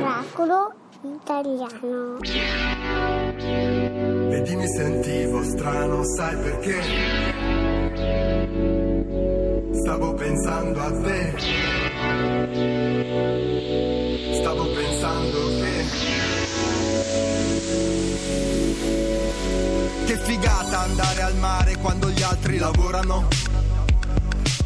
Oracolo italiano. Vedi mi sentivo strano, sai perché? Stavo pensando a te. Stavo pensando che... Che figata andare al mare quando gli altri lavorano.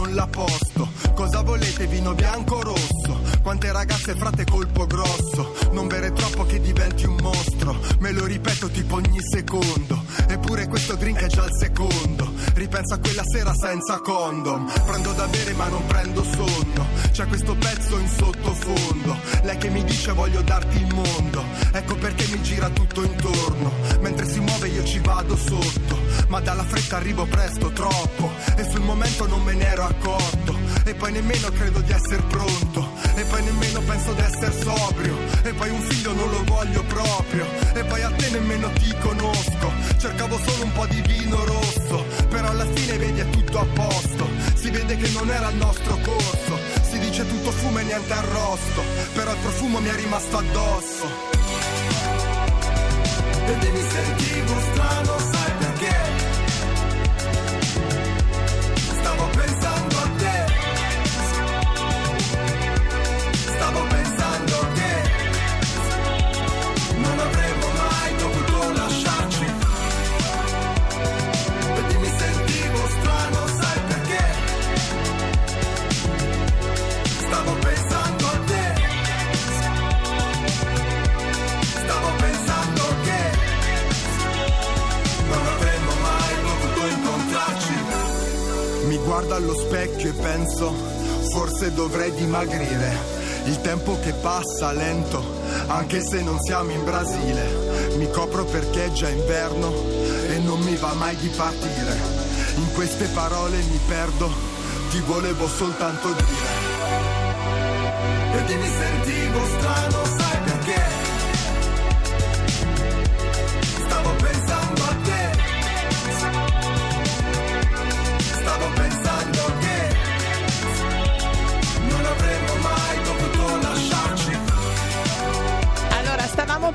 non la posto. Cosa volete, vino bianco o rosso? Quante ragazze frate colpo grosso. Non bere troppo che diventi un mostro. Me lo ripeto tipo ogni secondo. Eppure questo drink è già il secondo. Ripenso a quella sera senza condom. Prendo da bere ma non prendo sonno. C'è questo pezzo in sottofondo. Lei che mi dice voglio darti il mondo. Ecco perché mi gira tutto intorno. Mentre Dalla fretta arrivo presto, troppo. E sul momento non me ne ero accorto. E poi nemmeno credo di essere pronto. E poi nemmeno penso di essere sobrio. E poi un figlio non lo voglio proprio. E poi a te nemmeno ti conosco. Cercavo solo un po' di vino rosso. Però alla fine vedi è tutto a posto. Si vede che non era il nostro corso. Si dice tutto fumo e niente arrosto. Però il profumo mi è rimasto addosso. Vedi mi sentivo strano, e penso, forse dovrei dimagrire. Il tempo che passa lento, anche se non siamo in Brasile. Mi copro perché è già inverno e non mi va mai di partire. In queste parole mi perdo, ti volevo soltanto dire. Vedi mi sentivo strano,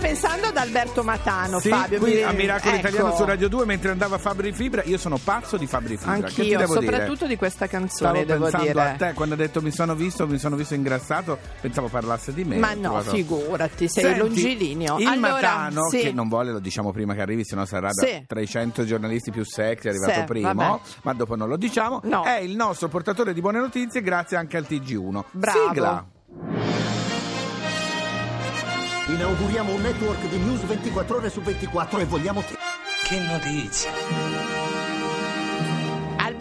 pensando ad Alberto Matano, Sì, Fabio. qui mi- a Miracolo ecco. Italiano su Radio 2 mentre andava Fabri Fibra, io sono pazzo di Fabri Fibra. Anch'io, devo soprattutto dire? di questa Stavo canzone, devo pensando dire. a te quando ha detto mi sono visto, mi sono visto ingrassato, pensavo parlasse di me. Ma ho no, trovato- figurati, sei Senti, longilineo. Il allora, Matano, sì. che non vuole, lo diciamo prima che arrivi, sennò sarà da Sì. 300 giornalisti più sexy, è arrivato Sì, primo, vabbè. ma dopo non lo diciamo. No. È il nostro portatore di buone notizie grazie anche al TG1. Bravo. Sigla. Inauguriamo un network di news 24 ore su 24 e vogliamo. Che notizie?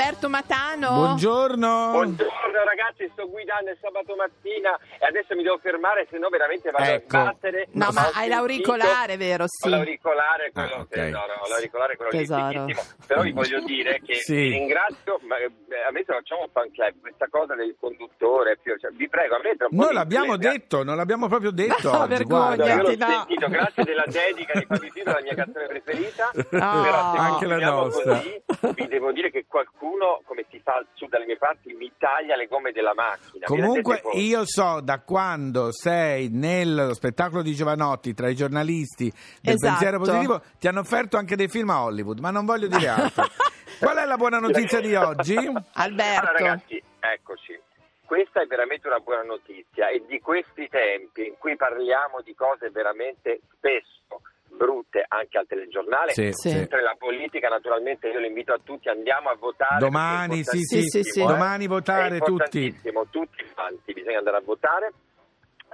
Alberto Matano. Buongiorno. Buongiorno ragazzi, sto guidando il sabato mattina e adesso mi devo fermare, se no veramente vado Ecco. a sbattere. No, ma hai sentito- l'auricolare, vero? Sì. Ho l'auricolare, quello, Ah, ok. tesoro, ho l'auricolare, quello Tesoro. Però vi voglio dire che Sì. vi ringrazio, ma, eh, a me se facciamo un fan club, questa cosa del conduttore, cioè, vi prego, a me tra un po' Non l'abbiamo detto, non l'abbiamo proprio detto No, oggi, vergogna. guarda. Io no. sentito, grazie della dedica di Fabio la mia canzone preferita. No. Però Anche la nostra. Così, vi devo dire che qualcuno, come si fa su dalle mie parti, mi taglia le gomme della macchina. Comunque io so da quando sei nello spettacolo di Giovanotti tra i giornalisti del Esatto. pensiero positivo ti hanno offerto anche dei film a Hollywood, ma non voglio dire altro. Qual è la buona notizia di oggi? Alberto. Allora ragazzi, eccoci. Questa è veramente una buona notizia e di questi tempi in cui parliamo di cose veramente spesso brutte anche al telegiornale, Sì, mentre la politica naturalmente io lo invito a tutti, andiamo a votare. Domani, sì, sì, Sì, sì, eh. domani votare tutti. importantissimo, tutti quanti, bisogna andare a votare.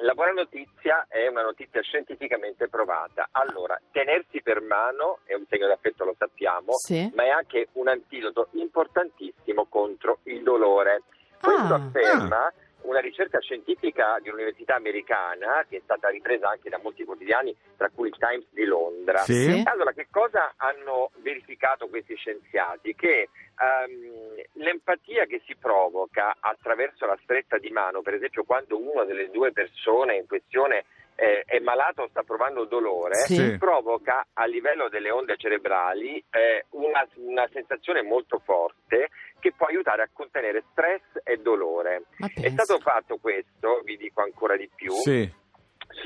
La buona notizia è una notizia scientificamente provata. Allora, tenersi per mano è un segno d'affetto, lo sappiamo, Sì. ma è anche un antidoto importantissimo contro il dolore. Questo Ah. afferma una ricerca scientifica di un'università americana che è stata ripresa anche da molti quotidiani, tra cui il Times di Londra. Sì. Allora, che cosa hanno verificato questi scienziati? Che ehm, l'empatia che si provoca attraverso la stretta di mano, per esempio quando una delle due persone in questione eh, è malato sta provando dolore, Sì. Provoca a livello delle onde cerebrali eh, una, una sensazione molto forte che può aiutare a contenere stress e dolore. È stato fatto questo, vi dico ancora di più, Sì.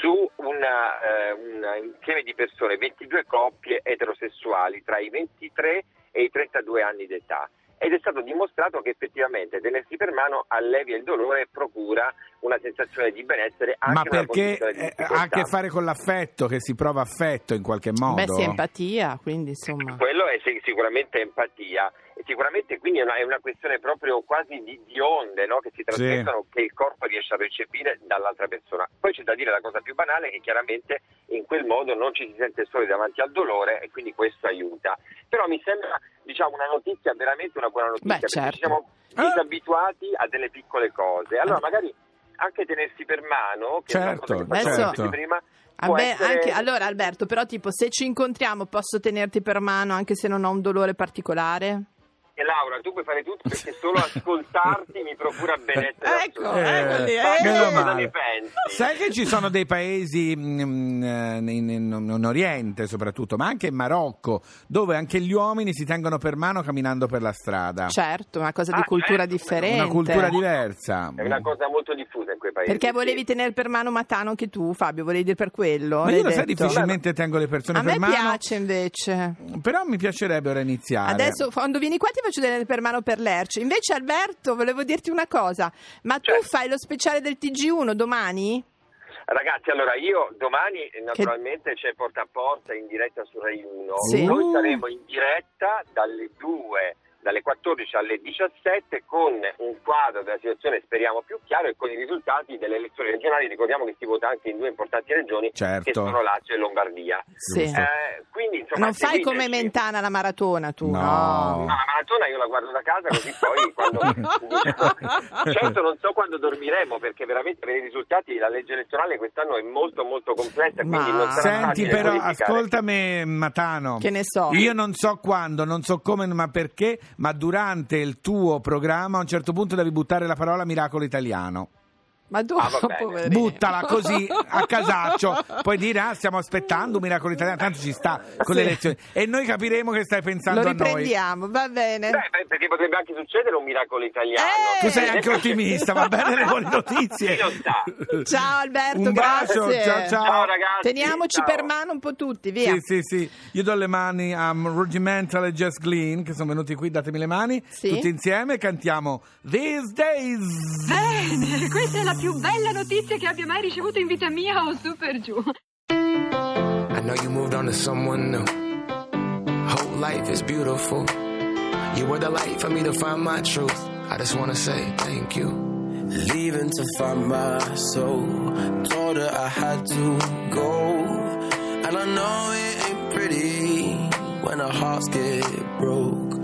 su una, eh, un insieme di persone, 22 coppie eterosessuali tra i 23 e i 32 anni d'età. Ed è stato dimostrato che effettivamente tenersi per mano allevia il dolore e procura una sensazione di benessere anche Ma perché condizione di ha a che fare con l'affetto, che si prova affetto in qualche modo? Beh, sì, empatia, quindi insomma. Quello è sì- sicuramente empatia e sicuramente quindi è una, è una questione proprio quasi di, di onde no? che si trasmettono che il corpo riesce a recepire dall'altra persona. Poi c'è da dire la cosa più banale che chiaramente in quel modo non ci si sente soli davanti al dolore e quindi questo aiuta. Però mi sembra diciamo una notizia veramente una buona notizia Beh, perché certo. ci siamo disabituati a delle piccole cose. Allora magari anche tenersi per mano, che è una Certo, cosa che certo. prima, Ah, beh, essere- anche- allora Alberto, però tipo se ci incontriamo posso tenerti per mano anche se non ho un dolore particolare? E Laura, tu puoi fare tutto perché solo ascoltarti mi procura benessere. Ecco, ecco Eh, eh. meno Cosa ne pensi? Sai che ci sono dei paesi mm, eh, in, in- in Oriente soprattutto, ma anche in Marocco, dove anche gli uomini si tengono per mano camminando per la strada. Certo, una cosa di Ah, cultura certo, differente. Una cultura diversa. È una cosa molto diffusa in quei paesi. Perché sì. volevi tenere per mano Matano anche tu, Fabio? Volevi dire per quello? Ma io lo sai, detto? difficilmente tengo le persone A per me mano. piace invece. Però mi piacerebbe ora iniziare. Adesso quando vieni qua ti faccio tenere per mano per Lerci. Invece Alberto, volevo dirti una cosa. Ma tu Certo. fai lo speciale del TG1 domani? Ragazzi, allora io domani naturalmente c'è porta a porta in diretta su Rai 1. Sì. Noi Uh. saremo in diretta dalle 2 dalle 14 alle 17 con un quadro della situazione speriamo più chiaro e con i risultati delle elezioni regionali. Ricordiamo che si vota anche in due importanti regioni Certo. che sono Lazio e Lombardia. Sì. Eh, quindi, insomma, non fai come. Mentana la maratona tu, No. No, la maratona io la guardo da casa così poi quando... certo non so quando dormiremo perché veramente per i risultati la legge elettorale quest'anno è molto molto complessa quindi Ma- Senti però, ascoltami Matano. Che ne so. Io non so quando, non so come, ma perché, ma durante il tuo programma a un certo punto devi buttare la parola miracolo italiano. Ma tu, Ah. Buttala così a casaccio, puoi dire ah stiamo aspettando un miracolo italiano, tanto ci sta con le Sì. elezioni e noi capiremo che stai pensando Lo a noi. riprendiamo, va bene. Beh, perché potrebbe anche succedere un miracolo italiano Eh! Tu sei anche ottimista, va bene le buone notizie. Ciao Alberto, Un bacio, grazie. ciao ciao. Ciao, ragazzi, Teniamoci ciao. per mano un po' tutti, via. Sì, sì, sì. Io do le mani a Rudimental e Jess Glynn che sono venuti qui, datemi le mani. Sì. Tutti insieme cantiamo These Days. Bene, questa è la più bella notizia che abbia mai ricevuto in vita mia o su per giù. I know you moved on to someone new. Whole life is beautiful. You were the light for me to find my truth. I just wanna say thank you. Leaving to find my soul. Told her I had to go. And I know it ain't pretty when our hearts get broke.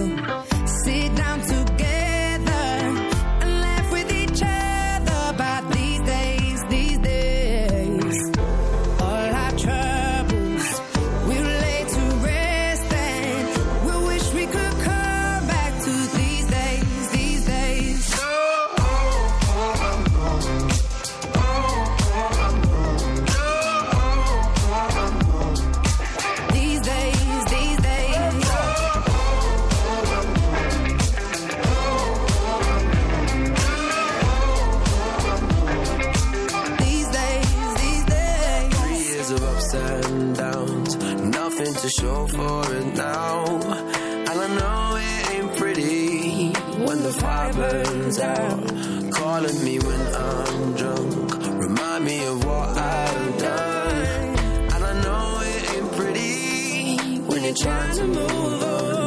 I've done. And I know it ain't pretty when you're trying to move on.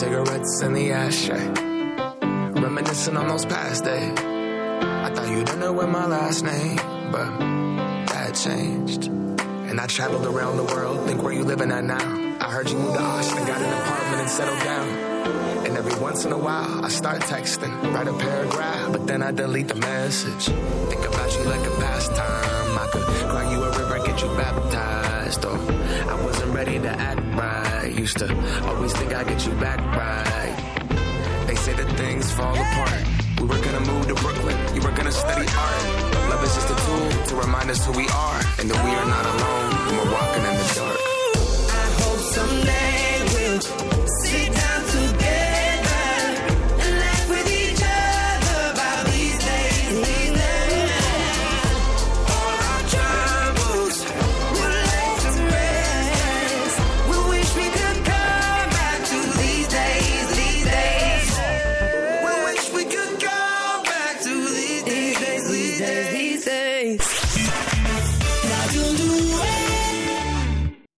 Cigarettes in the ashtray. Reminiscing on those past days. I thought you didn't know my last name, but that changed. And I traveled around the world, think where you living at now. I heard you moved to Austin, got an apartment and settled down. And every once in a while, I start texting, write a paragraph, but then I delete the message. Think about you like a pastime. I could cry Used to always think I'd get you back right. They say that things fall apart. We were gonna move to Brooklyn, you were gonna study art. Love is just a tool to remind us who we are and that we are not alone when we're walking in the dark. I hope someday